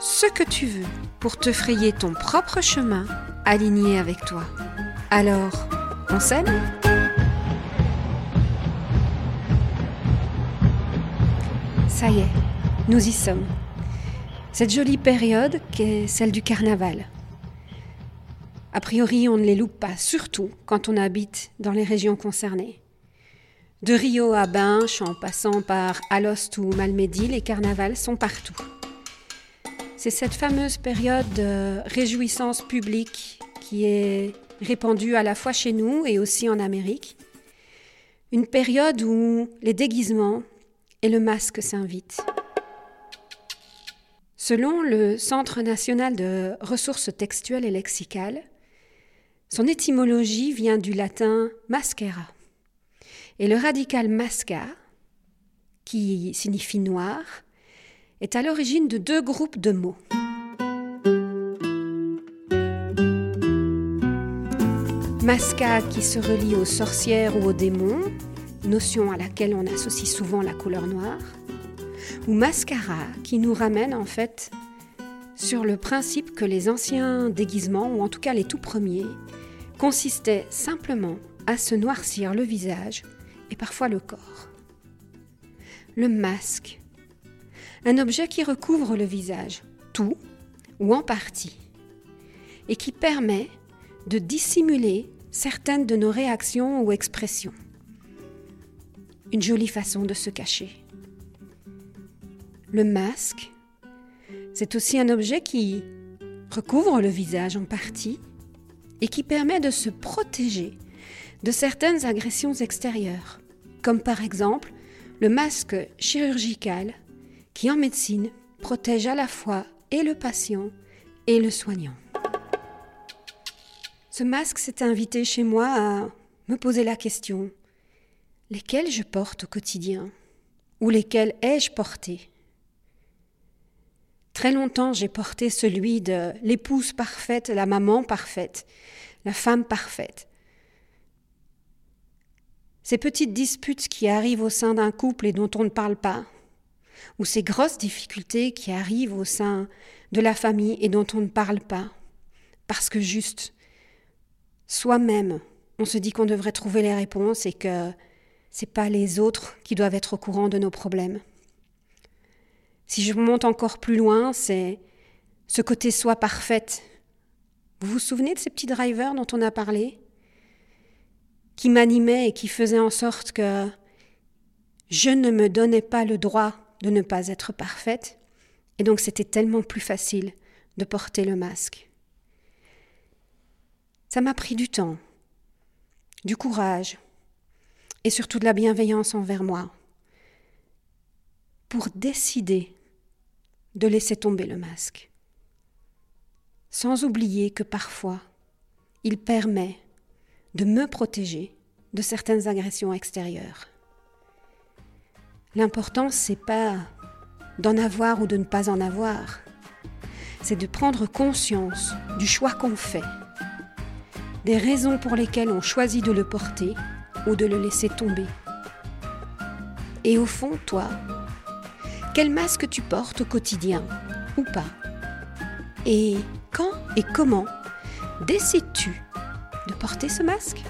ce que tu veux pour te frayer ton propre chemin aligné avec toi. Alors, on s'aime Ça y est, nous y sommes. Cette jolie période qu'est celle du carnaval. A priori, on ne les loupe pas, surtout quand on habite dans les régions concernées. De Rio à Binche, en passant par Alost ou Malmedy, les carnavals sont partout. C'est cette fameuse période de réjouissance publique qui est répandue à la fois chez nous et aussi en Amérique. Une période où les déguisements et le masque s'invitent. Selon le Centre national de ressources textuelles et lexicales, son étymologie vient du latin mascara. Et le radical masca, qui signifie noir, est à l'origine de deux groupes de mots. Masca qui se relie aux sorcières ou aux démons, notion à laquelle on associe souvent la couleur noire, ou mascara qui nous ramène en fait sur le principe que les anciens déguisements, ou en tout cas les tout premiers, consistaient simplement à se noircir le visage et parfois le corps. Le masque un objet qui recouvre le visage, tout ou en partie, et qui permet de dissimuler certaines de nos réactions ou expressions. Une jolie façon de se cacher. Le masque, c'est aussi un objet qui recouvre le visage en partie et qui permet de se protéger de certaines agressions extérieures, comme par exemple le masque chirurgical qui en médecine protège à la fois et le patient et le soignant. Ce masque s'est invité chez moi à me poser la question lesquels je porte au quotidien ou lesquels ai-je porté? Très longtemps, j'ai porté celui de l'épouse parfaite, la maman parfaite, la femme parfaite. Ces petites disputes qui arrivent au sein d'un couple et dont on ne parle pas, ou ces grosses difficultés qui arrivent au sein de la famille et dont on ne parle pas, parce que juste soi-même, on se dit qu'on devrait trouver les réponses et que c'est pas les autres qui doivent être au courant de nos problèmes. Si je monte encore plus loin, c'est ce côté soi parfaite. Vous vous souvenez de ces petits drivers dont on a parlé? Qui m'animaient et qui faisaient en sorte que je ne me donnais pas le droit de ne pas être parfaite, et donc c'était tellement plus facile de porter le masque. Ça m'a pris du temps, du courage, et surtout de la bienveillance envers moi, pour décider de laisser tomber le masque, sans oublier que parfois il permet de me protéger de certaines agressions extérieures. L'important, c'est pas d'en avoir ou de ne pas en avoir. C'est de prendre conscience du choix qu'on fait, des raisons pour lesquelles on choisit de le porter ou de le laisser tomber. Et au fond, toi, quel masque tu portes au quotidien ou pas? Et quand et comment décides-tu de porter ce masque?